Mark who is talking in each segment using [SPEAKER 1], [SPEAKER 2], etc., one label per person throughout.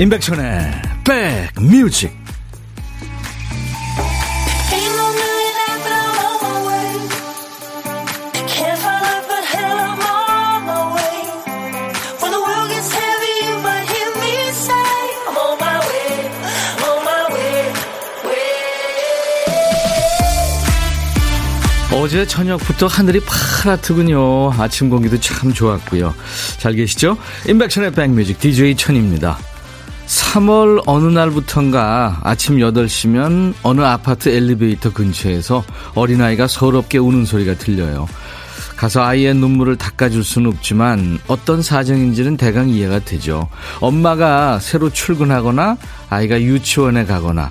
[SPEAKER 1] 임백천의 백뮤직 어제 저녁부터 하늘이 파랗더군요. 아침 공기도 참 좋았고요. 잘 계시죠? 임백천의 백뮤직 DJ 천입니다. 3월 어느 날부턴가 아침 8시면 어느 아파트 엘리베이터 근처에서 어린아이가 서럽게 우는 소리가 들려요. 가서 아이의 눈물을 닦아줄 수는 없지만 어떤 사정인지는 대강 이해가 되죠. 엄마가 새로 출근하거나 아이가 유치원에 가거나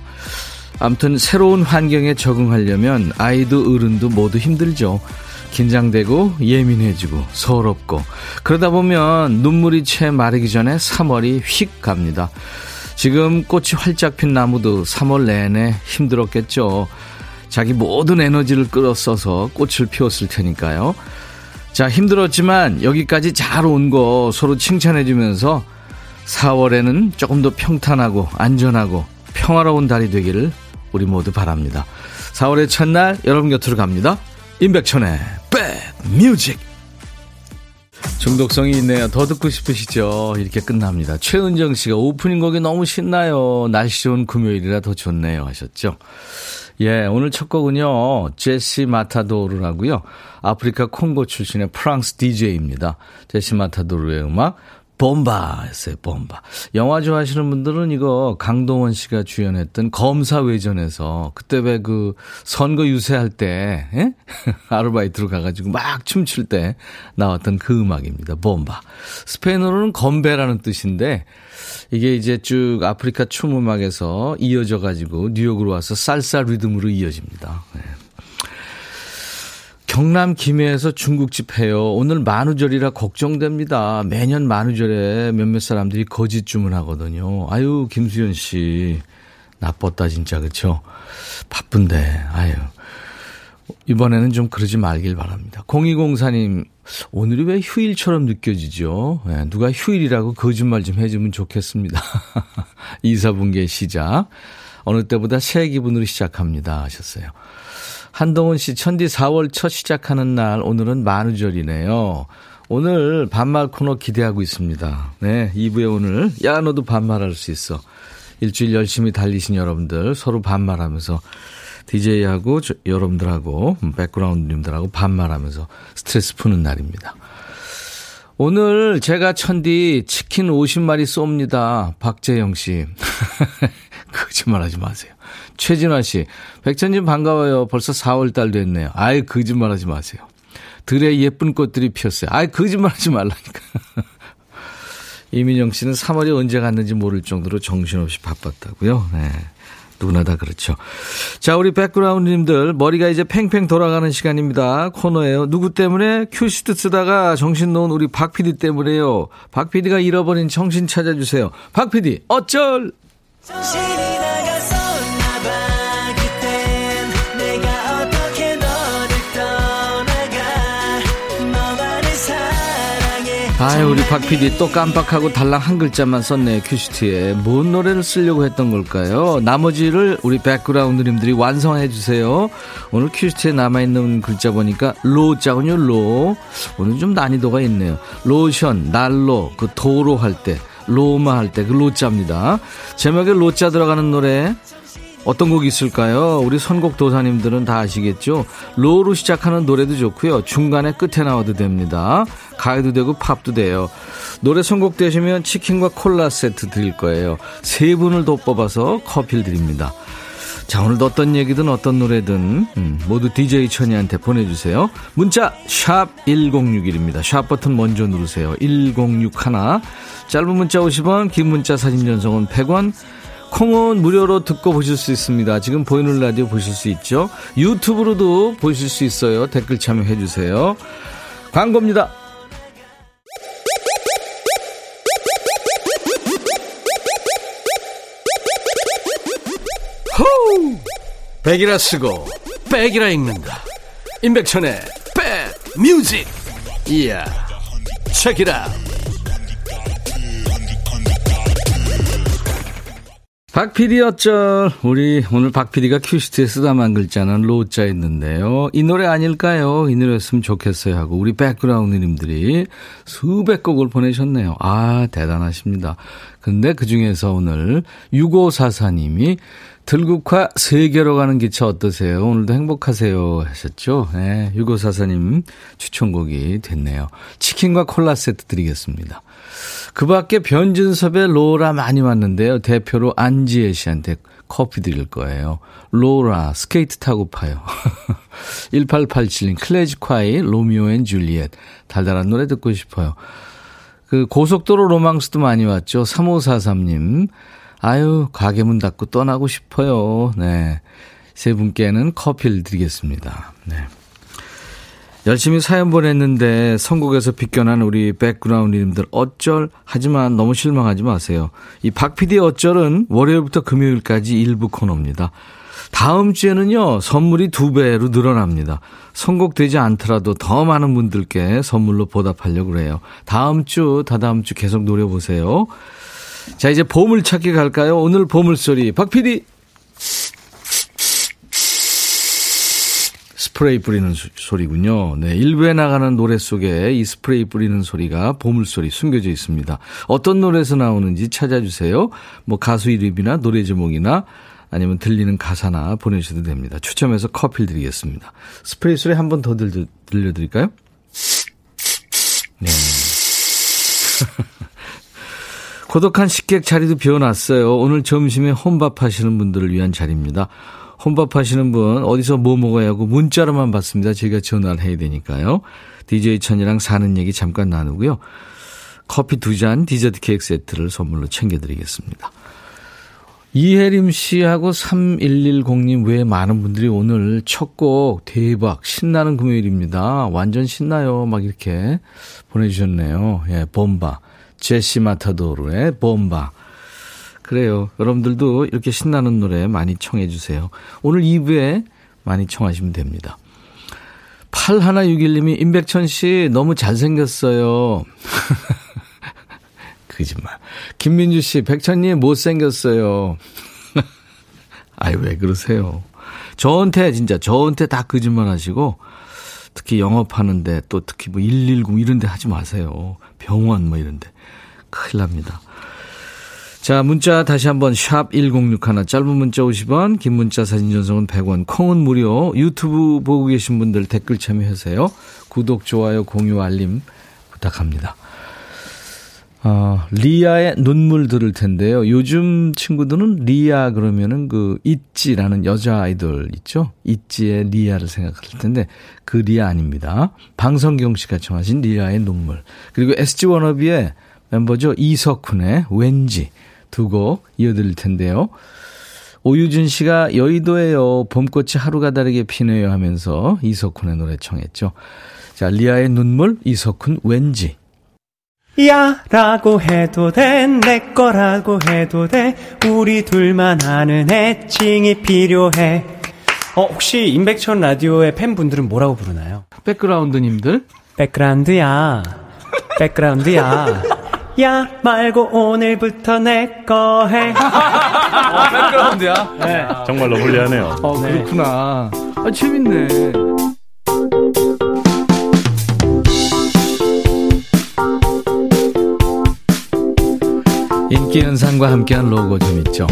[SPEAKER 1] 아무튼 새로운 환경에 적응하려면 아이도 어른도 모두 힘들죠. 긴장되고 예민해지고 서럽고 그러다 보면 눈물이 채 마르기 전에 3월이 휙 갑니다. 지금 꽃이 활짝 핀 나무도 3월 내내 힘들었겠죠. 자기 모든 에너지를 끌어 써서 꽃을 피웠을 테니까요. 자, 힘들었지만 여기까지 잘 온 거 서로 칭찬해 주면서 4월에는 조금 더 평탄하고 안전하고 평화로운 달이 되기를 우리 모두 바랍니다. 4월의 첫날 여러분 곁으로 갑니다. 임백천의 백뮤직 중독성이 있네요. 더 듣고 싶으시죠? 이렇게 끝납니다. 최은정 씨가 오프닝 곡이 너무 신나요. 날씨 좋은 금요일이라 더 좋네요. 하셨죠? 예, 오늘 첫 곡은요. 제시 마타도르라고요. 아프리카 콩고 출신의 프랑스 DJ입니다. 제시 마타도르의 음악 bomba였어요, bomba. 영화 좋아하시는 분들은 이거 강동원 씨가 주연했던 검사 외전에서 그때 왜 그 선거 유세할 때, 예? 아르바이트로 가가지고 막 춤출 때 나왔던 그 음악입니다. bomba. 스페인어로는 건배라는 뜻인데 이게 이제 쭉 아프리카 춤 음악에서 이어져 가지고 뉴욕으로 와서 쌀쌀 리듬으로 이어집니다. 예. 경남 김해에서 중국집 해요. 오늘 만우절이라 걱정됩니다. 매년 만우절에 몇몇 사람들이 거짓 주문하거든요. 아유, 김수현 씨. 나빴다, 진짜, 그쵸? 바쁜데, 아유. 이번에는 좀 그러지 말길 바랍니다. 0204님, 오늘이 왜 휴일처럼 느껴지죠? 네, 누가 휴일이라고 거짓말 좀 해주면 좋겠습니다. 이사분계 시작. 어느 때보다 새 기분으로 시작합니다. 하셨어요. 한동훈 씨, 천디 4월 첫 시작하는 날, 오늘은 만우절이네요. 오늘 반말 코너 기대하고 있습니다. 네, 2부에 오늘, 야, 너도 반말할 수 있어. 일주일 열심히 달리신 여러분들 서로 반말하면서 DJ하고 저, 여러분들하고, 백그라운드님들하고 반말하면서 스트레스 푸는 날입니다. 오늘 제가 천디 치킨 50마리 쏩니다. 박재영 씨. 거짓말 하지 마세요. 최진화 씨, 백천님 반가워요. 벌써 4월달 됐네요. 아예 거짓말 하지 마세요. 들에 예쁜 꽃들이 피었어요. 아예 거짓말 하지 말라니까. 이민영 씨는 3월이 언제 갔는지 모를 정도로 정신없이 바빴다고요. 네. 누구나 다 그렇죠. 자, 우리 백그라운드님들, 머리가 이제 팽팽 돌아가는 시간입니다. 코너예요. 누구 때문에? 큐시트 쓰다가 정신 놓은 우리 박 PD 때문에요. 박 PD가 잃어버린 정신 찾아주세요. 박 PD, 어쩔! 아유, 우리 박 PD 또 깜빡하고 달랑 한 글자만 썼네요, 큐시트에. 뭔 노래를 쓰려고 했던 걸까요? 나머지를 우리 백그라운드님들이 완성해 주세요. 오늘 큐시트에 남아 있는 글자 보니까 로자군요, 로. 오늘 좀 난이도가 있네요. 로션, 난로, 그 도로 할 때, 로마 할 때, 그 로자입니다. 제목에 로자 들어가는 노래, 어떤 곡이 있을까요? 우리 선곡 도사님들은 다 아시겠죠? 로로 시작하는 노래도 좋고요. 중간에 끝에 나와도 됩니다. 가요도 되고 팝도 돼요. 노래 선곡되시면 치킨과 콜라 세트 드릴 거예요. 세 분을 더 뽑아서 커피를 드립니다. 자, 오늘도 어떤 얘기든 어떤 노래든 음, 모두 DJ 천이한테 보내주세요. 문자 샵 1061입니다. 샵 버튼 먼저 누르세요. 1061 짧은 문자 50원 긴 문자 사진 전송은 100원 콩은 무료로 듣고 보실 수 있습니다. 지금 보이는 라디오 보실 수 있죠. 유튜브로도 보실 수 있어요. 댓글 참여해 주세요. 광고입니다. 호우! 백이라 쓰고 백이라 읽는다. 임백천의 백 뮤직. 이야. 체키라. 박PD 어쩔. 우리 오늘 박PD가 큐시트에 쓰다만 글자는 로자 있는데요. 이 노래 아닐까요? 이 노래였으면 좋겠어요 하고 우리 백그라운드님들이 수백 곡을 보내셨네요. 아, 대단하십니다. 근데 그 중에서 오늘 6544님이 들국화 세계로 가는 기차 어떠세요? 오늘도 행복하세요 하셨죠? 네, 6544님 추천곡이 됐네요. 치킨과 콜라 세트 드리겠습니다. 그 밖에 변진섭의 로라 많이 왔는데요. 대표로 안지혜 씨한테 커피 드릴 거예요. 로라, 스케이트 타고파요. 1887님, 클래지콰이, Romeo N Juliet. 달달한 노래 듣고 싶어요. 그 고속도로 로망스도 많이 왔죠. 3543님, 아유, 가게 문 닫고 떠나고 싶어요. 네. 세 분께는 커피를 드리겠습니다. 네. 열심히 사연 보냈는데 선곡에서 비껴난 우리 백그라운드님들 어쩔 하지만 너무 실망하지 마세요. 이 박PD 어쩔은 월요일부터 금요일까지 일부 코너입니다. 다음 주에는요 선물이 두 배로 늘어납니다. 선곡되지 않더라도 더 많은 분들께 선물로 보답하려고 그래요. 다음 주 다다음 주 계속 노려보세요. 자 이제 보물 찾기 갈까요? 오늘 보물 소리 박PD 스프레이 뿌리는 소리군요. 네, 일부에 나가는 노래 속에 이 스프레이 뿌리는 소리가 보물소리 숨겨져 있습니다. 어떤 노래에서 나오는지 찾아주세요. 뭐 가수 이름이나 노래 제목이나 아니면 들리는 가사나 보내주셔도 됩니다. 추첨해서 커피를 드리겠습니다. 스프레이 소리 한 번 더 들려드릴까요? 네. 고독한 식객 자리도 비워놨어요. 오늘 점심에 혼밥 하시는 분들을 위한 자리입니다. 혼밥 하시는 분 어디서 뭐 먹어야 하고 문자로만 받습니다. 제가 전화를 해야 되니까요. DJ 천이랑 사는 얘기 잠깐 나누고요. 커피 두 잔 디저트 케이크 세트를 선물로 챙겨드리겠습니다. 이혜림 씨하고 3110님 외에 많은 분들이 오늘 첫 곡 대박 신나는 금요일입니다. 완전 신나요. 막 이렇게 보내주셨네요. 예, bomba 제시 마타도르의 bomba 그래요. 여러분들도 이렇게 신나는 노래 많이 청해 주세요. 오늘 2부에 많이 청하시면 됩니다. 8161님이 임백천 씨 너무 잘생겼어요. 거짓말. 김민주 씨, 백천님 못생겼어요. 아이, 왜 그러세요? 저한테, 진짜, 저한테 다 거짓말 하시고, 특히 영업하는데, 또 특히 뭐 119 이런 데 하지 마세요. 병원 뭐 이런 데. 큰일 납니다. 자, 문자 다시 한번 샵 1061, 짧은 문자 50원, 긴 문자 사진 전송은 100원, 콩은 무료. 유튜브 보고 계신 분들 댓글 참여하세요. 구독, 좋아요, 공유, 알림 부탁합니다. 어, 리아의 눈물 들을 텐데요. 요즘 친구들은 리아 그러면은 그 있지라는 여자 아이돌 있죠? 있지의 리아를 생각할 텐데 그 리아 아닙니다. 방성경 씨가 청하신 리아의 눈물. 그리고 SG 워너비의 멤버죠. 이석훈의 왠지. 두 곡 이어드릴 텐데요. 오유진 씨가 여의도에요. 봄꽃이 하루가 다르게 피네요 하면서 이석훈의 노래 청했죠. 자, 리아의 눈물, 이석훈 왠지.
[SPEAKER 2] 야 라고 해도 돼, 내 거라고 해도 돼, 우리 둘만 아는 애칭이 필요해. 어, 혹시 임백천 라디오의 팬분들은 뭐라고 부르나요?
[SPEAKER 1] 백그라운드님들?
[SPEAKER 2] 백그라운드야. 백그라운드야. 야 말고 오늘부터 내 거 해.
[SPEAKER 1] 어, 백그라운드야.
[SPEAKER 3] 네. 정말로 불리하네요.
[SPEAKER 1] 어, 네. 그렇구나. 아, 재밌네. 인기 현상과 함께한 로고 좀 있죠.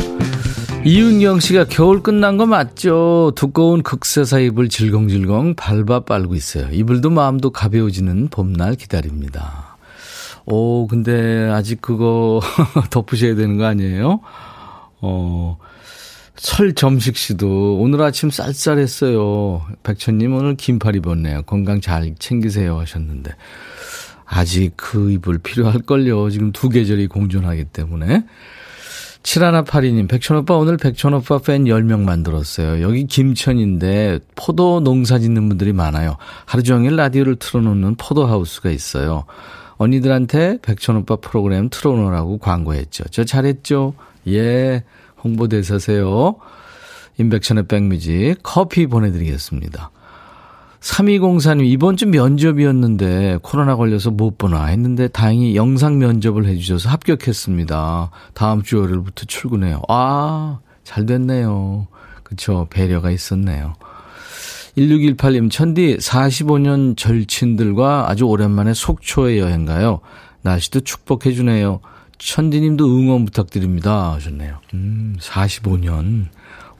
[SPEAKER 1] 이윤경 씨가 겨울 끝난 거 맞죠? 두꺼운 극세사 이불 질겅질겅 밟아 빨고 있어요. 이불도 마음도 가벼워지는 봄날 기다립니다. 오, 근데 아직 그거 덮으셔야 되는 거 아니에요? 어, 설 점식 씨도 오늘 아침 쌀쌀했어요. 백천님 오늘 긴팔 입었네요. 건강 잘 챙기세요 하셨는데. 아직 그 이불 필요할걸요. 지금 두 계절이 공존하기 때문에. 7182님, 백천오빠 오늘 백천오빠 팬 10명 만들었어요. 여기 김천인데 포도 농사 짓는 분들이 많아요. 하루 종일 라디오를 틀어놓는 포도하우스가 있어요. 언니들한테 백천 오빠 프로그램 틀어놓으라고 광고했죠. 저 잘했죠? 예, 홍보대사세요. 임백천의 백뮤직 커피 보내드리겠습니다. 3204님, 이번 주 면접이었는데 코로나 걸려서 못 보나 했는데 다행히 영상 면접을 해주셔서 합격했습니다. 다음 주 월요일부터 출근해요. 아, 잘 됐네요. 그쵸. 배려가 있었네요. 1618님, 천디 45년 절친들과 아주 오랜만에 속초에 여행 가요. 날씨도 축복해주네요. 천디님도 응원 부탁드립니다. 하셨네요. 음, 45년.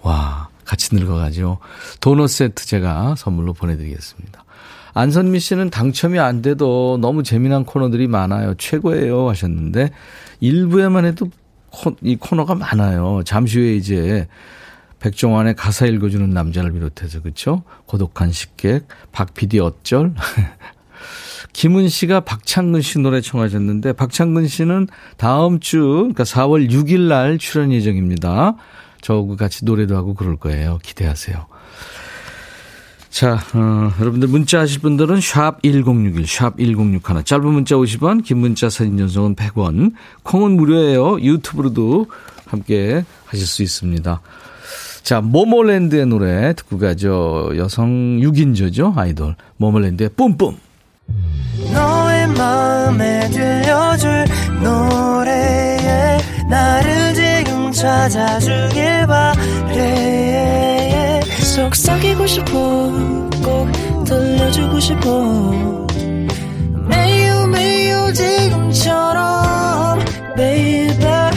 [SPEAKER 1] 와, 같이 늙어가죠. 도넛 세트 제가 선물로 보내드리겠습니다. 안선미 씨는 당첨이 안 돼도 너무 재미난 코너들이 많아요. 최고예요. 하셨는데, 일부에만 해도 코, 이 코너가 많아요. 잠시 후에 이제 백종환의 가사 읽어주는 남자를 비롯해서 그렇죠? 고독한 식객, 박PD 어쩔. 김은 씨가 박창근 씨 노래 청하셨는데 박창근 씨는 다음 주 그러니까 4월 6일 날 출연 예정입니다. 저하고 같이 노래도 하고 그럴 거예요. 기대하세요. 자, 어, 여러분들 문자 하실 분들은 샵 1061, 샵 1061. 짧은 문자 50원, 긴 문자 사진 전송은 100원. 콩은 무료예요. 유튜브로도 함께 하실 수 있습니다. 자, 모모랜드의 노래 듣고 가죠. 여성 6인조죠, 아이돌. 모모랜드의 뿜뿜. 너의 마음에 들려줄 노래에 나를 지금 찾아주길 바래 속삭이고 싶어 꼭 들려주고 싶어 매우 매우 지금처럼 baby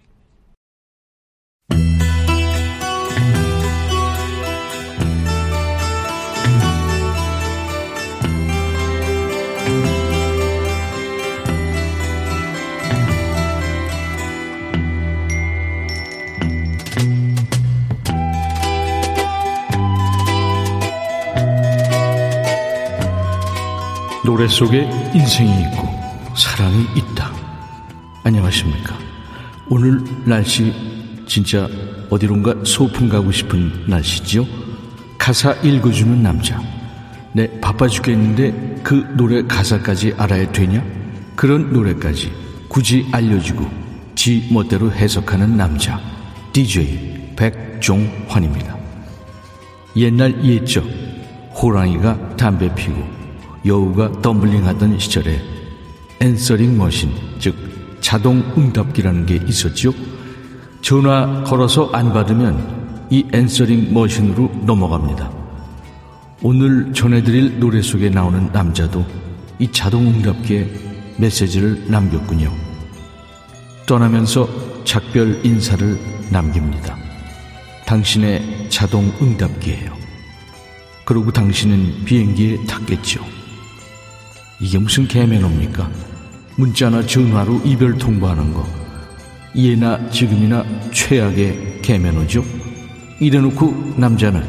[SPEAKER 1] 노래 속에 인생이 있고 사랑이 있다. 안녕하십니까. 오늘 날씨 진짜 어디론가 소풍 가고 싶은 날씨지요? 가사 읽어주는 남자. 네, 바빠 죽겠는데 그 노래 가사까지 알아야 되냐? 그런 노래까지 굳이 알려주고 지 멋대로 해석하는 남자. DJ 백종환입니다. 옛날 옛적 호랑이가 담배 피고 여우가 덤블링하던 시절에 answering machine, 즉 자동 응답기라는 게 있었지요. 전화 걸어서 안 받으면 이 answering machine으로 넘어갑니다. 오늘 전해드릴 노래 속에 나오는 남자도 이 자동 응답기에 메시지를 남겼군요. 떠나면서 작별 인사를 남깁니다. 당신의 자동 응답기예요. 그리고 당신은 비행기에 탔겠죠. 이게 무슨 개매너입니까? 문자나 전화로 이별 통보하는 거. 예나 지금이나 최악의 개매너죠. 이래놓고 남자는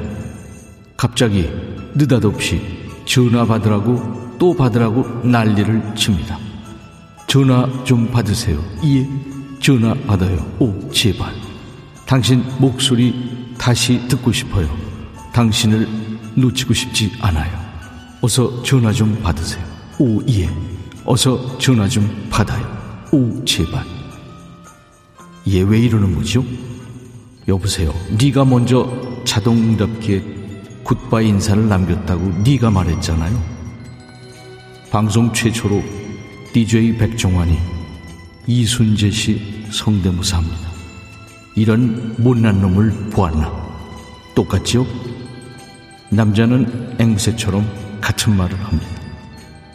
[SPEAKER 1] 갑자기 느닷없이 전화 받으라고 또 받으라고 난리를 칩니다. 전화 좀 받으세요. 예, 전화 받아요. 오, 제발. 당신 목소리 다시 듣고 싶어요. 당신을 놓치고 싶지 않아요. 어서 전화 좀 받으세요. 오, 예. 어서 전화 좀 받아요. 오, 제발. 얘 왜 이러는 거죠? 여보세요. 네가 먼저 자동답게 굿바이 인사를 남겼다고 네가 말했잖아요. 방송 최초로 DJ 백종환이 이순재 씨 성대모사합니다. 이런 못난 놈을 보았나? 똑같지요? 남자는 앵무새처럼 같은 말을 합니다.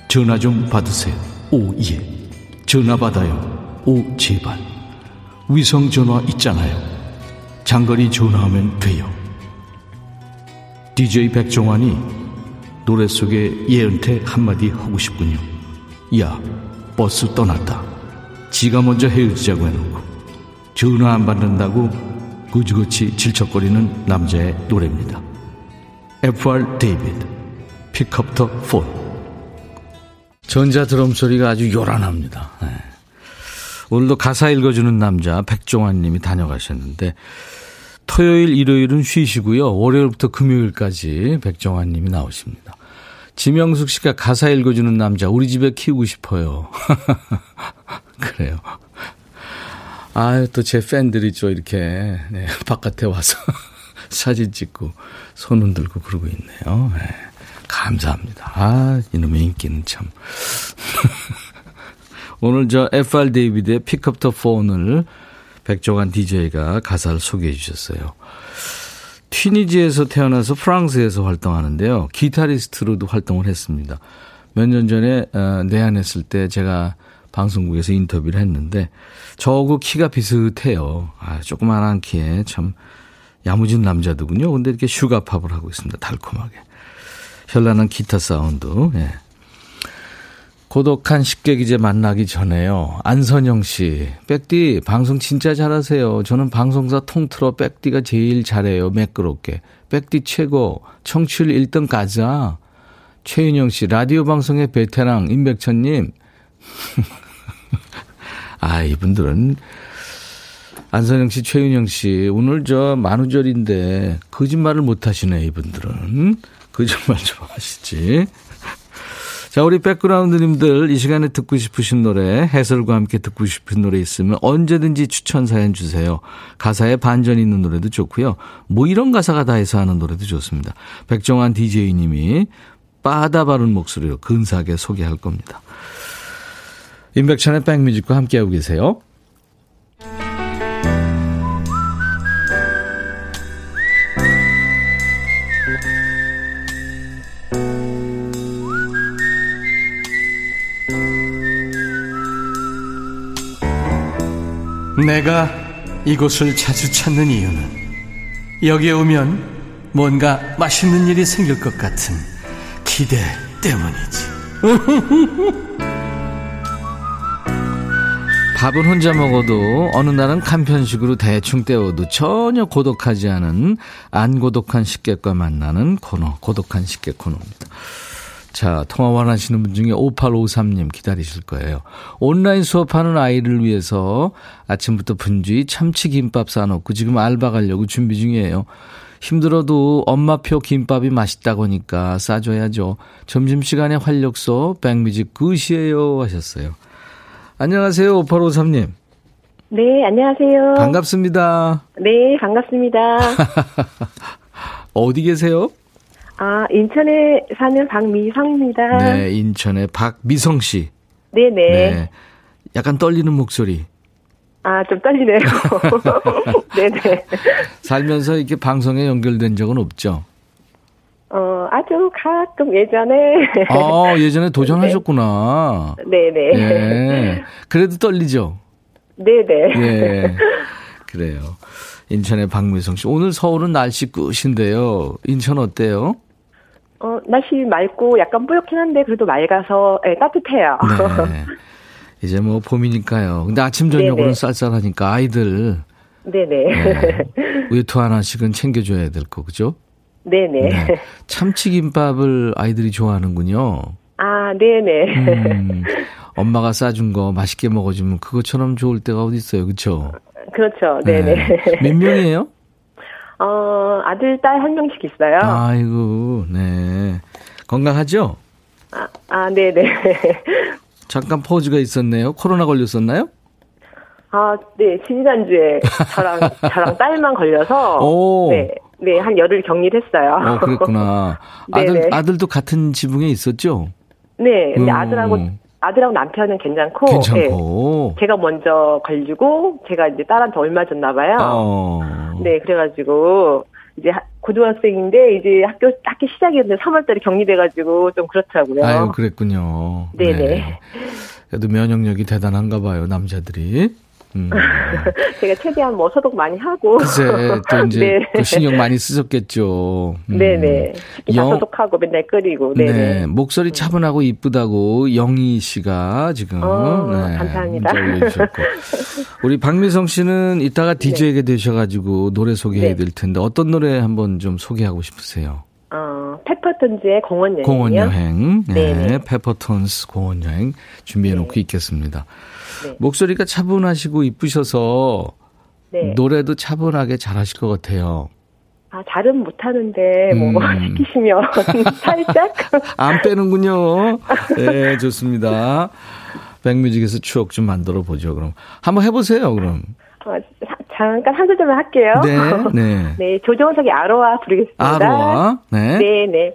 [SPEAKER 1] 전화 좀 받으세요. 오, 예. 전화 받아요. 오, 제발. 위성 전화 있잖아요. 장거리 전화하면 돼요. DJ 백종환이 노래 속에 얘한테 한마디 하고 싶군요. 야, 버스 떠났다. 지가 먼저 헤어지자고 해놓고 전화 안 받는다고 그지그지 질척거리는 남자의 노래입니다. FR 데이비드, Pick Up the Phone. 전자 드럼 소리가 아주 요란합니다. 네. 오늘도 가사 읽어주는 남자 백종환 님이 다녀가셨는데 토요일, 일요일은 쉬시고요. 월요일부터 금요일까지 백종환 님이 나오십니다. 지명숙 씨가 가사 읽어주는 남자 우리 집에 키우고 싶어요. 그래요. 아유, 또 제 팬들이 또 이렇게, 네, 바깥에 와서 사진 찍고 손 흔들고 그러고 있네요. 네, 감사합니다. 아, 이놈의 인기는 참. 오늘 저 FR 데이비드의 Pick Up the Phone을 백종환 DJ가 가사를 소개해 주셨어요. 튀니지에서 태어나서 프랑스에서 활동하는데요. 기타리스트로도 활동을 했습니다. 몇 년 전에 어, 내한했을 때 제가 방송국에서 인터뷰를 했는데 저하고 키가 비슷해요. 아, 조그만한 키에 참 야무진 남자더군요. 근데 이렇게 sugar pop을 하고 있습니다. 달콤하게. 현란한 기타 사운드. 예. 고독한 식객 이제 만나기 전에요. 안선영 씨. 백디, 방송 진짜 잘하세요. 저는 방송사 통틀어 백디가 제일 잘해요. 매끄럽게. 백디 최고. 청취율 1등 가자. 최윤영 씨. 라디오 방송의 베테랑 임백천님. 아, 이분들은 안선영 씨, 최윤영 씨, 오늘 저 만우절인데 거짓말을 못 하시네, 이분들은. 거짓말 좀 하시지. 자, 우리 백그라운드님들 이 시간에 듣고 싶으신 노래, 해설과 함께 듣고 싶은 노래 있으면 언제든지 추천 사연 주세요. 가사에 반전 있는 노래도 좋고요. 뭐 이런 가사가 다 해서 하는 노래도 좋습니다. 백정환 DJ님이 빠다 바른 목소리로 근사하게 소개할 겁니다. 임백천의 백뮤직과 함께하고 계세요.
[SPEAKER 2] 내가 이곳을 자주 찾는 이유는 여기에 오면 뭔가 맛있는 일이 생길 것 같은 기대 때문이지.
[SPEAKER 1] 밥은 혼자 먹어도 어느 날은 간편식으로 대충 때워도 전혀 고독하지 않은 안 고독한 식객과 만나는 코너 고독한 식객 코너입니다. 자, 통화 원하시는 분 중에 5853님 기다리실 거예요. 온라인 수업하는 아이를 위해서 아침부터 분주히 참치김밥 싸놓고 지금 알바 가려고 준비 중이에요. 힘들어도 엄마표 김밥이 맛있다고 하니까 싸줘야죠. 점심시간에 활력소 백뮤직 굿이에요 하셨어요. 안녕하세요. 5853님.
[SPEAKER 3] 네, 안녕하세요.
[SPEAKER 1] 반갑습니다.
[SPEAKER 3] 네, 반갑습니다.
[SPEAKER 1] 어디 계세요?
[SPEAKER 3] 아, 인천에 사는 박미성입니다.
[SPEAKER 1] 네, 인천의 박미성 씨.
[SPEAKER 3] 네네. 네.
[SPEAKER 1] 약간 떨리는 목소리.
[SPEAKER 3] 아, 좀 떨리네요. 네네.
[SPEAKER 1] 살면서 이렇게 방송에 연결된 적은 없죠?
[SPEAKER 3] 어, 아주 가끔 예전에.
[SPEAKER 1] 아, 예전에 도전하셨구나.
[SPEAKER 3] 네네. 네. 네.
[SPEAKER 1] 그래도 떨리죠?
[SPEAKER 3] 네네.
[SPEAKER 1] 예. 그래요. 인천의 박미성 씨. 오늘 서울은 날씨 끝인데요. 인천 어때요?
[SPEAKER 3] 어, 날씨 맑고 약간 뿌옇긴 한데 그래도 맑아서 네, 따뜻해요. 네.
[SPEAKER 1] 이제 뭐 봄이니까요. 근데 아침 저녁으로는 쌀쌀하니까 아이들
[SPEAKER 3] 네네. 네.
[SPEAKER 1] 외투 하나씩은 챙겨줘야 될 거, 그죠?
[SPEAKER 3] 네네. 네.
[SPEAKER 1] 참치김밥을 아이들이 좋아하는군요.
[SPEAKER 3] 아, 네네. 음,
[SPEAKER 1] 엄마가 싸준 거 맛있게 먹어주면 그것처럼 좋을 때가 어디 있어요, 그렇죠?
[SPEAKER 3] 그렇죠, 네네. 네.
[SPEAKER 1] 몇 명이에요?
[SPEAKER 3] 어, 아들, 딸 한 명씩 있어요.
[SPEAKER 1] 아이고, 네. 건강하죠?
[SPEAKER 3] 아, 아, 네네.
[SPEAKER 1] 잠깐 포즈가 있었네요. 코로나 걸렸었나요?
[SPEAKER 3] 아, 네. 지난주에 저랑, 저랑 딸만 걸려서. 오. 네. 네, 한 열흘 격리를 했어요.
[SPEAKER 1] 어, 그랬구나. 아들, 아들도 같은 지붕에 있었죠?
[SPEAKER 3] 네. 음. 아들하고, 아들하고 남편은 괜찮고.
[SPEAKER 1] 괜찮고.
[SPEAKER 3] 네, 제가 먼저 걸리고, 제가 이제 딸한테 얼마 줬나 봐요. 어. 네, 그래가지고, 이제 고등학생인데, 이제 학교, 학기 시작이었는데 3월달에 격리돼가지고 좀 그렇더라고요.
[SPEAKER 1] 아유, 그랬군요.
[SPEAKER 3] 네네. 네.
[SPEAKER 1] 그래도 면역력이 대단한가 봐요, 남자들이.
[SPEAKER 3] 음. 제가 최대한 뭐 소독 많이 하고.
[SPEAKER 1] 글쎄, 또 이제 네. 그 신경 많이 쓰셨겠죠.
[SPEAKER 3] 음. 네네. 영... 소독하고 맨날 끓이고. 네네. 네.
[SPEAKER 1] 목소리 차분하고 이쁘다고 영희 씨가 지금.
[SPEAKER 3] 어, 네. 감사합니다.
[SPEAKER 1] 우리 박미성 씨는 이따가 DJ에게 네. 되셔가지고 노래 소개해 드릴 네. 텐데 어떤 노래 한번 좀 소개하고 싶으세요?
[SPEAKER 3] 어, 페퍼톤즈의 공원 여행.
[SPEAKER 1] 공원 여행. 네. 페퍼톤스 공원 여행 준비해 놓고 있겠습니다. 네. 목소리가 차분하시고 이쁘셔서 네. 노래도 차분하게 잘하실 것 같아요.
[SPEAKER 3] 아, 잘은 못하는데, 뭐, 음. 시키시면, 살짝?
[SPEAKER 1] 안 빼는군요. 네, 좋습니다. 백뮤직에서 추억 좀 만들어 보죠, 그럼. 한번 해보세요, 그럼. 어,
[SPEAKER 3] 잠깐 한 소절만 할게요. 네, 네. 네, 조정석의 아로하 부르겠습니다.
[SPEAKER 1] 아로하, 네.
[SPEAKER 3] 네, 네.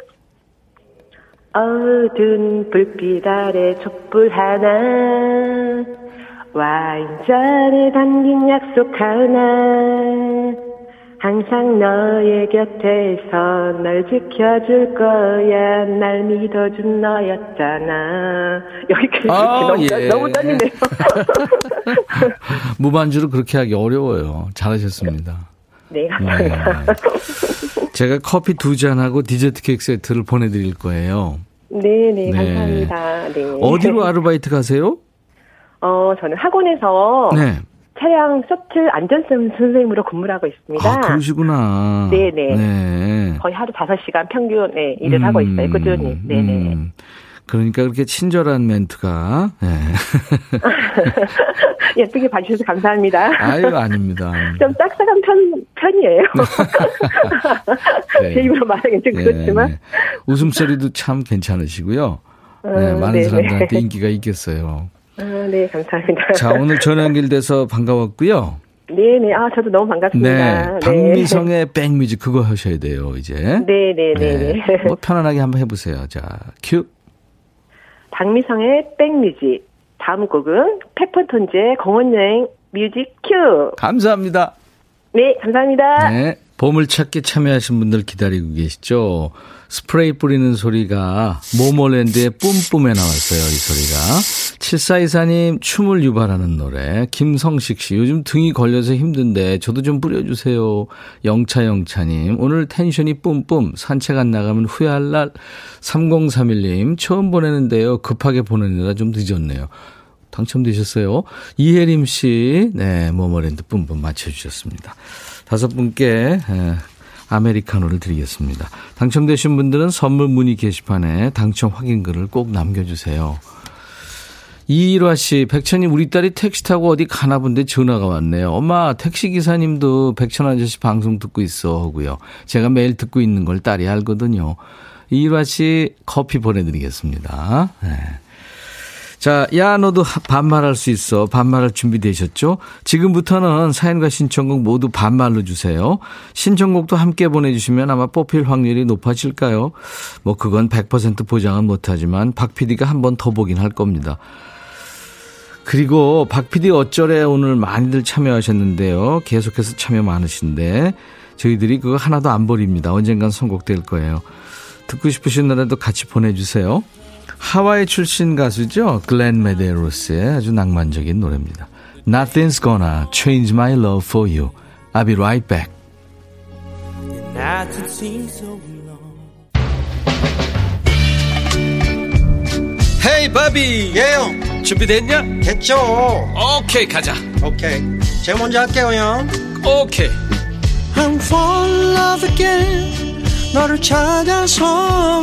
[SPEAKER 3] 어두운 불빛 아래 촛불 하나 와인잔에 담긴 약속 하나 항상 너의 곁에서 널 지켜줄 거야. 날 믿어준 너였잖아. 여기까지 아, 너무, 예. 너무 떨리네요.
[SPEAKER 1] 무반주로 그렇게 하기 어려워요. 잘하셨습니다.
[SPEAKER 3] 네, 감사합니다. 네.
[SPEAKER 1] 제가 커피 두 잔하고 디저트 케이크 세트를 보내드릴 거예요.
[SPEAKER 3] 네, 네, 네. 감사합니다. 네.
[SPEAKER 1] 어디로 아르바이트 가세요?
[SPEAKER 3] 어, 저는 학원에서 네. 차량 셔틀 안전쌤 선생님으로 근무를 하고 있습니다.
[SPEAKER 1] 아, 그러시구나.
[SPEAKER 3] 네네. 네. 거의 하루 5시간 평균 네, 일을 음, 하고 있어요. 꾸준히. 네네. 음.
[SPEAKER 1] 그러니까 그렇게 친절한 멘트가. 네.
[SPEAKER 3] 예쁘게 봐주셔서 감사합니다.
[SPEAKER 1] 아유, 아닙니다.
[SPEAKER 3] 좀 싹싹한 편, 편이에요. 네. 제 입으로 말하기는 좀 네, 그렇지만. 네.
[SPEAKER 1] 웃음소리도 참 괜찮으시고요. 네, 어, 많은 네네. 사람들한테 인기가 있겠어요.
[SPEAKER 3] 아, 네, 감사합니다.
[SPEAKER 1] 자, 오늘 전화 연결돼서 반가웠고요.
[SPEAKER 3] 네 네. 아, 저도 너무 반갑습니다.
[SPEAKER 1] 네. 박미성의 네. 백뮤직 그거 하셔야 돼요, 이제.
[SPEAKER 3] 네 네 네. 네.
[SPEAKER 1] 뭐 편안하게 한번 해 보세요. 자, 큐.
[SPEAKER 3] 박미성의 백뮤직. 다음 곡은 페퍼톤즈의 공원 여행 뮤직 큐.
[SPEAKER 1] 감사합니다.
[SPEAKER 3] 네, 감사합니다. 네.
[SPEAKER 1] 보물찾기 참여하신 분들 기다리고 계시죠? 스프레이 뿌리는 소리가 모모랜드의 뿜뿜에 나왔어요, 이 소리가. 7424님, 춤을 유발하는 노래. 김성식 씨, 요즘 등이 걸려서 힘든데, 저도 좀 뿌려주세요. 영차영차님, 오늘 텐션이 뿜뿜, 산책 안 나가면 후회할 날. 3031님, 처음 보내는데요. 급하게 보내느라 좀 늦었네요. 당첨되셨어요. 이혜림 씨, 네, 모모랜드 뿜뿜 맞춰주셨습니다. 다섯 분께 아메리카노를 드리겠습니다. 당첨되신 분들은 선물 문의 게시판에 당첨 확인글을 꼭 남겨주세요. 이일화 씨, 백천이 우리 딸이 택시 타고 어디 가나 본데 전화가 왔네요. 엄마, 택시 기사님도 백천 아저씨 방송 듣고 있어 하고요. 제가 매일 듣고 있는 걸 딸이 알거든요. 이일화 씨 커피 보내드리겠습니다. 네. 자, 야, 너도 반말할 수 있어. 반말할 준비 되셨죠? 지금부터는 사연과 신청곡 모두 반말로 주세요. 신청곡도 함께 보내주시면 아마 뽑힐 확률이 높아질까요? 뭐, 그건 100% 보장은 못하지만 박 PD가 한 번 더 보긴 할 겁니다. 그리고 박 PD 어쩌래 오늘 많이들 참여하셨는데요. 계속해서 참여 많으신데 저희들이 그거 하나도 안 버립니다. 언젠간 선곡될 거예요. 듣고 싶으신 노래도 같이 보내주세요. 하와이 출신 가수죠. 글렌 메데로스의 아주 낭만적인 노래입니다. Nothing's gonna change my love for you. I'll be right back. 헤이 바비
[SPEAKER 4] 예영
[SPEAKER 1] 준비됐냐?
[SPEAKER 4] 됐죠
[SPEAKER 1] 오케이 가자
[SPEAKER 4] 오케이 제가 먼저 할게요 형
[SPEAKER 1] 오케이
[SPEAKER 4] I'm fall in love again 너를 찾아서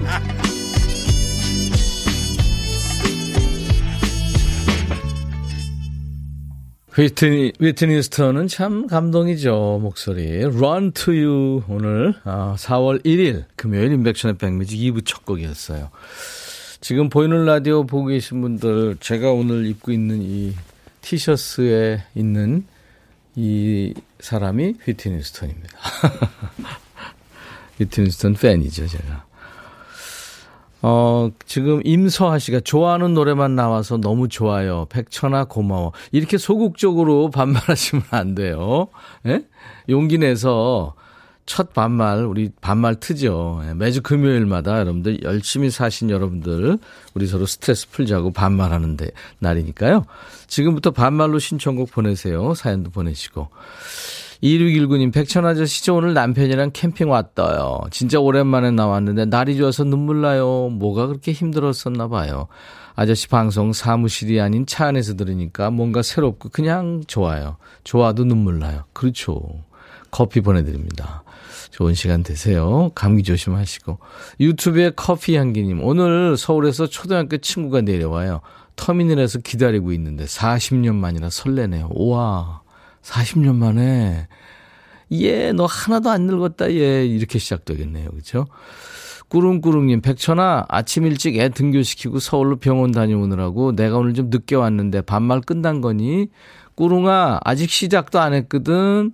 [SPEAKER 1] 휘트니, 휘트니 스턴은 참 감동이죠, 목소리. Run to You, 오늘, 아, 4월 1일, 금요일 인백션의 백뮤직 2부 첫 곡이었어요. 지금 보이는 라디오 보고 계신 분들, 제가 오늘 입고 있는 이 티셔츠에 있는 이 사람이 휘트니 스턴입니다. 휘트니 스턴 팬이죠, 제가. 어, 지금 임서아 씨가 좋아하는 노래만 나와서 너무 좋아요. 백천아 고마워. 이렇게 소극적으로 반말하시면 안 돼요. 예? 용기 내서 첫 반말, 우리 반말 트죠. 예, 매주 금요일마다 여러분들 열심히 사신 여러분들, 우리 서로 스트레스 풀자고 반말하는 데 날이니까요. 지금부터 반말로 신청곡 보내세요. 사연도 보내시고. 2619님, 백천아저씨, 저 오늘 남편이랑 캠핑 왔어요. 진짜 오랜만에 나왔는데 날이 좋아서 눈물 나요. 뭐가 그렇게 힘들었었나 봐요. 아저씨 방송 사무실이 아닌 차 안에서 들으니까 뭔가 새롭고 그냥 좋아요. 좋아도 눈물 나요. 그렇죠. 커피 보내드립니다. 좋은 시간 되세요. 감기 조심하시고. 유튜브에 커피 향기님, 오늘 서울에서 초등학교 친구가 내려와요. 터미널에서 기다리고 있는데 40년 만이라 설레네요. 우와, 40년 만에. 예, 너 하나도 안 늙었다, 예. 이렇게 시작되겠네요. 그죠? 꾸릉꾸릉님, 백천아, 아침 일찍 애 등교시키고 서울로 병원 다녀오느라고 내가 오늘 좀 늦게 왔는데 반말 끝난 거니? 꾸릉아, 아직 시작도 안 했거든?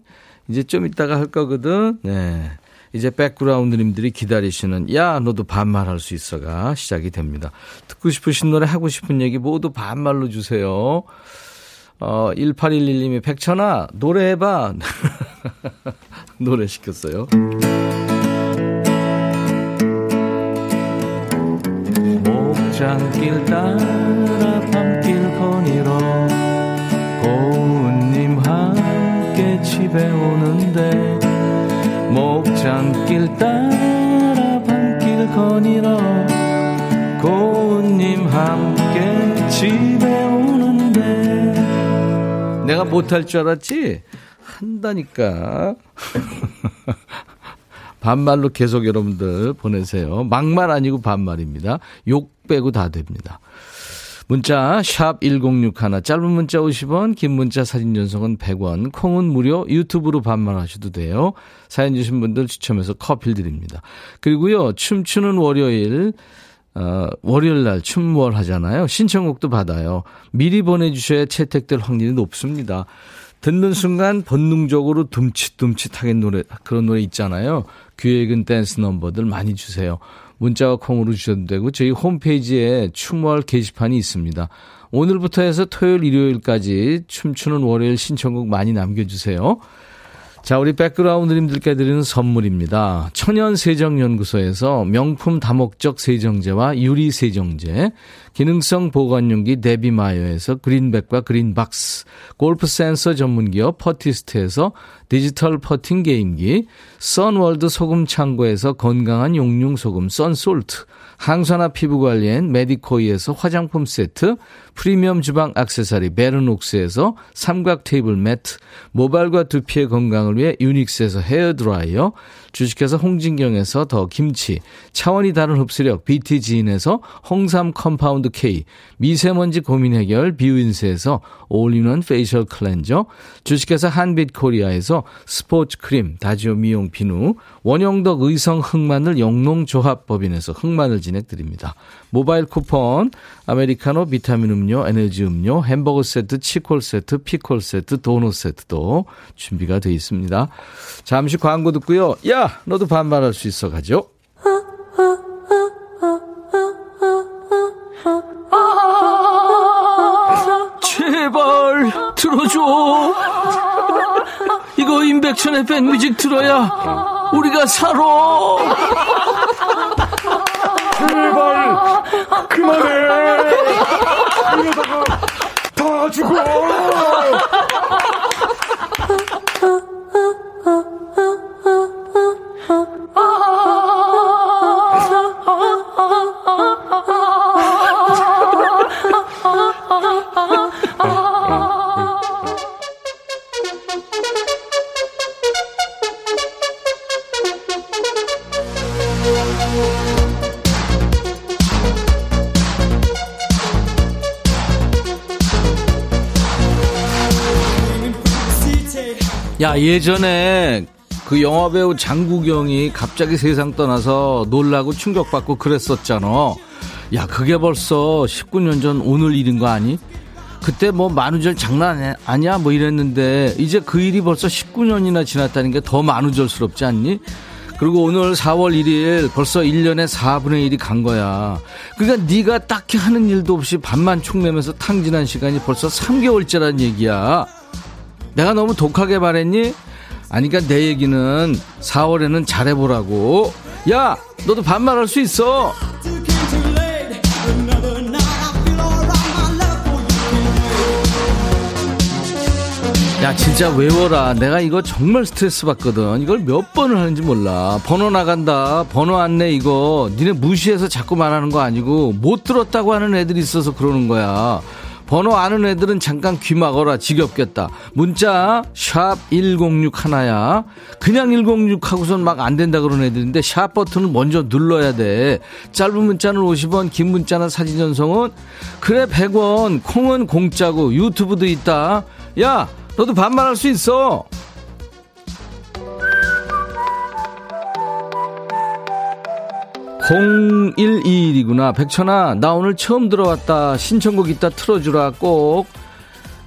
[SPEAKER 1] 이제 좀 이따가 할 거거든? 네. 이제 백그라운드님들이 기다리시는, 야, 너도 반말할 수 있어가 시작이 됩니다. 듣고 싶으신 노래, 하고 싶은 얘기 모두 반말로 주세요. 어, 1811님이 백천아, 노래해봐. 노래 시켰어요. 목장길 따라 밤길 거니러 고운님 함께 집에 오는데 목장길 따라 밤길 거니러 고운님 함께 오는데 내가 못할 줄 알았지? 한다니까 반말로 계속 여러분들 보내세요. 막말 아니고 반말입니다. 욕 빼고 다 됩니다. 문자 1061, 짧은 문자 50원, 긴 문자 사진 전송은 100원, 콩은 무료, 유튜브로 반말하셔도 돼요. 사연 주신 분들 추첨해서 커피 드립니다. 그리고요, 춤추는 월요일, 어, 월요일 날 춤월 하잖아요. 신청곡도 받아요. 미리 보내주셔야 채택될 확률이 높습니다. 듣는 순간 본능적으로 둠칫둠칫하게 노래, 그런 노래 있잖아요. 귀에 익은 댄스 넘버들 많이 주세요. 문자와 콩으로 주셔도 되고 저희 홈페이지에 춤월 게시판이 있습니다. 오늘부터 해서 토요일, 일요일까지 춤추는 월요일 신청곡 많이 남겨주세요. 자, 우리 백그라운드님들께 드리는 선물입니다. 천연세정연구소에서 명품 다목적 세정제와 유리세정제, 기능성 보관용기 데비마이어에서 그린백과 그린박스, 골프 센서 전문기업 퍼티스트에서 디지털 퍼팅 게임기, 선월드 소금 창고에서 건강한 용융 소금 썬솔트, 항산화 피부 관리엔 메디코이에서 화장품 세트, 프리미엄 주방 악세사리 베르녹스에서 삼각 테이블 매트, 모발과 두피의 건강을 위해 유닉스에서 헤어 드라이어, 주식회사 홍진경에서 더 김치, 차원이 다른 흡수력 BT지인에서 홍삼 compound K, 미세먼지 고민 해결 비윈스에서 all-in-one facial cleanser, 주식회사 한빛코리아에서 스포츠 크림, 다지오 미용 비누, 원형덕 의성 흑마늘 영농조합법인에서 흑마늘 진행드립니다. 모바일 쿠폰, 아메리카노 비타민 음료, 에너지 음료, 햄버거 세트, 치콜 세트, 피콜 세트, 도넛 세트도 준비가 되어 있습니다. 잠시 광고 듣고요. 야, 너도 반말할 수 있어 가죠. 임백천의 백뮤직 들어야 우리가 살아.
[SPEAKER 5] 제발 그만해 이러다가 다 죽어
[SPEAKER 1] 야, 예전에 그 영화배우 장국영이 갑자기 세상 떠나서 놀라고 충격받고 그랬었잖아. 야, 그게 벌써 19년 전 오늘 일인 거 아니? 그때 뭐 만우절 장난 아니야? 뭐 이랬는데 이제 그 일이 벌써 19년이나 지났다는 게 더 만우절스럽지 않니? 그리고 오늘 4월 1일 벌써 1년에 4분의 1이 간 거야. 그러니까 네가 딱히 하는 일도 없이 밥만 축 내면서 탕진한 시간이 벌써 3개월째란 얘기야. 내가 너무 독하게 말했니? 아니, 그니까 내 얘기는 4월에는 잘해보라고. 야, 너도 반말할 수 있어. 야 진짜 외워라 내가 이거 정말 스트레스 받거든 이걸 몇 번을 하는지 몰라 번호 나간다 번호 안내 이거 니네 무시해서 자꾸 말하는 거 아니고 못 들었다고 하는 애들이 있어서 그러는 거야 번호 아는 애들은 잠깐 귀 막어라. 지겹겠다. 문자 샵 106 하나야. 그냥 106 하고선 막 안 된다 그러는 애들인데 샵 버튼을 먼저 눌러야 돼. 짧은 문자는 50원 긴 문자나 사진 전송은 그래 100원 콩은 공짜고 유튜브도 있다. 야 너도 반말할 수 있어. (0121이구나) 백천아 나 오늘 처음 들어왔다. 신청곡 있다. 틀어주라. 꼭.